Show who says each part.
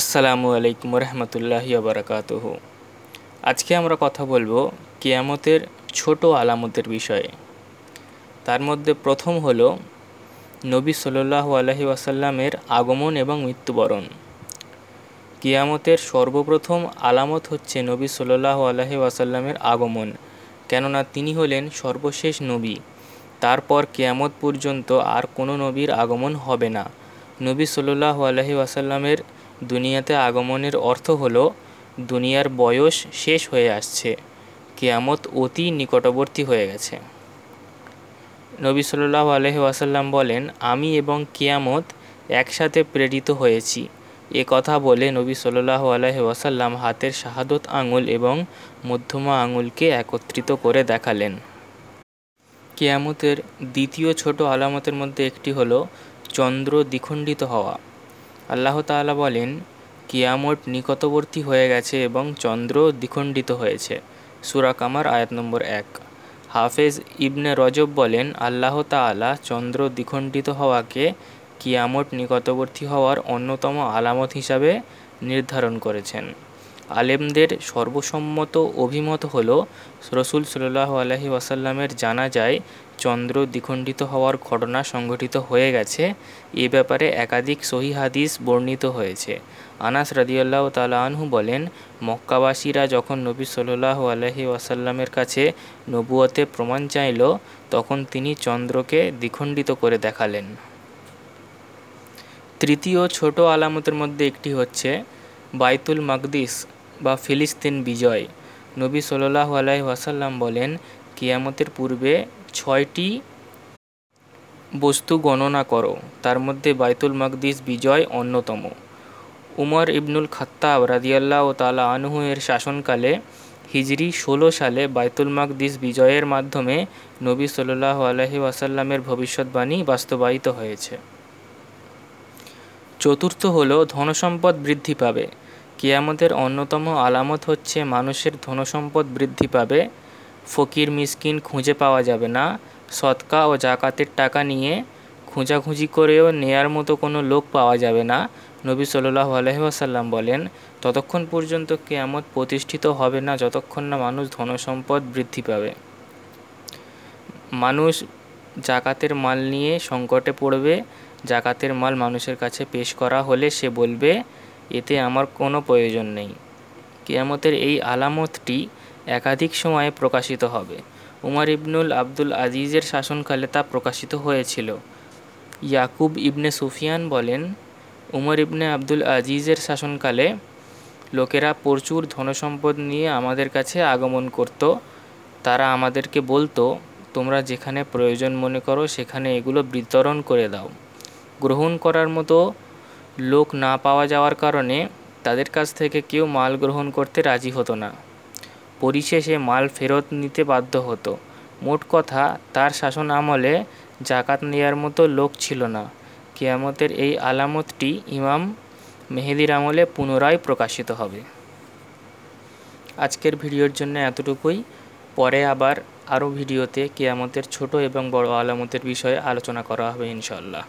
Speaker 1: আসসালামু আলাইকুম রহমতুল্লাহি বারাকাতুহু আজকে আমরা কথা বলব কেয়ামতের ছোট আলামতের বিষয়ে। তার মধ্যে প্রথম হলো নবী সাল্লাল্লাহু আলহি ওয়াসাল্লামের আগমন এবং মৃত্যুবরণ। কিয়ামতের সর্বপ্রথম আলামত হচ্ছে নবী সাল্লাল্লাহু আলহি ওয়াসাল্লামের আগমন, কেননা তিনি হলেন সর্বশেষ নবী। তারপর কেয়ামত পর্যন্ত আর কোনো নবীর আগমন হবে না। নবী সাল্লাল্লাহু আলহি ওয়াসাল্লামের দুনিয়াতে আগমনের অর্থ হলো, দুনিয়ার বয়স শেষ হয়ে আসছে, কেয়ামত অতি নিকটবর্তী হয়ে গেছে। নবী সাল্লাহ আলহি ওয়াসাল্লাম বলেন, আমি এবং কেয়ামত একসাথে প্রেরিত হয়েছি। এ কথা বলে নবী সাল্লাহ আলহি হাতের শাহাদত আঙুল এবং মধ্যমা আঙুলকে একত্রিত করে দেখালেন। কেয়ামতের দ্বিতীয় ছোট আলামতের মধ্যে একটি হলো, চন্দ্র দ্বিখণ্ডিত হওয়া। আল্লাহ তাআলা বলেন, কিয়ামত নিকটবর্তী হয়ে গেছে এবং চন্দ্র দ্বিখণ্ডিত হয়েছে। সুরা কামার, আয়াত নম্বর এক। হাফেজ ইবনে রজব বলেন, আল্লাহ তাআলা চন্দ্র দ্বিখণ্ডিত হওয়াকে কিয়ামত নিকটবর্তী হওয়ার অন্যতম আলামত হিসাবে নির্ধারণ করেছেন। আলেমদের সর্বসম্মত অভিমত হল, রসুল সাল্লাহ আলহি ওয়াসাল্লামের জানা যায়, চন্দ্র দ্বিখণ্ডিত হওয়ার ঘটনা সংঘটিত হয়ে গেছে। এ ব্যাপারে একাধিক সহি হাদিস বর্ণিত হয়েছে। আনাস রাদিয়াল্লাহ তালা আনহু বলেন, মক্কাবাসীরা যখন নবী সাল্লাহ আলহি ওয়াসাল্লামের কাছে নবুয়তে প্রমাণ চাইল, তখন তিনি চন্দ্রকে দ্বিখণ্ডিত করে দেখালেন। তৃতীয় ছোট আলামতের মধ্যে একটি হচ্ছে, বাইতুল মাকদিস বা ফিলিস্তিন বিজয়। নবী সাল্লাহ আলাই ওয়াসাল্লাম বলেন, কিয়ামতের পূর্বে ছয়টি বস্তু গণনা করো। তার মধ্যে বাইতুল মাকদিস বিজয় অন্যতম। উমর ইবনুল খাত্তাব রাদিয়াল্লাহ তালা আনহু এর শাসনকালে হিজরি ষোলো সালে বাইতুল মাকদিস বিজয়ের মাধ্যমে নবী সাল্লাহ আলহি ওয়াসাল্লামের ভবিষ্যৎবাণী বাস্তবায়িত হয়েছে। চতুর্থ হল ধনসম্পদ বৃদ্ধি পাবে। কিয়ামতের অন্যতম আলামত হচ্ছে মানুষের ধনসম্পদ বৃদ্ধি পাবে, ফকির মিসকিন খুঁজে পাওয়া যাবে না সৎকা ও জাকাতের টাকা নিয়ে খুঁজাখুঁজি করেও নেয়ার মতো কোনো লোক পাওয়া যাবে না, নবী সাল্লাহ আলহিহাসাল্লাম বলেন। ততক্ষণ পর্যন্ত কেয়ামত প্রতিষ্ঠিত হবে না, যতক্ষণ না মানুষ ধনসম্পদ বৃদ্ধি পাবে। মানুষ জাকাতের মাল নিয়ে সংকটে পড়বে জাকাতের মাল মানুষের কাছে পেশ করা হলে সে বলবে এতে আমার কোনো প্রয়োজন নেই। কেয়ামতের এই আলামতটি একাধিক সময়ে প্রকাশিত হবে। উমর ইবনুল আব্দুল আজিজের শাসনকালে তা প্রকাশিত হয়েছিল। ইয়াকুব ইবনে সুফিয়ান বলেন, উমর ইবনে আব্দুল আজিজের শাসনকালে লোকেরা প্রচুর ধনসম্পদ নিয়ে আমাদের কাছে আগমন করত। তারা আমাদেরকে বলতো, তোমরা যেখানে প্রয়োজন মনে করো, সেখানে এগুলো বিতরণ করে দাও। গ্রহণ করার মতো লোক না পাওয়া যাওয়ার কারণে তাদের কাছ থেকে কেউ মাল গ্রহণ করতে রাজি হতো না। পরিশেষে মাল ফেরত নিতে বাধ্য হতো। মোট কথা, তার শাসন আমলে জাকাত নেয়ার মতো লোক ছিল না। কেয়ামতের এই আলামতটি ইমাম মেহেদির আমলে পুনরায় প্রকাশিত হবে। আজকের ভিডিওর জন্য এতটুকুই। পরে আবার আরও ভিডিওতে কেয়ামতের ছোট এবং বড় আলামতের বিষয়ে আলোচনা করা হবে ইনশাল্লাহ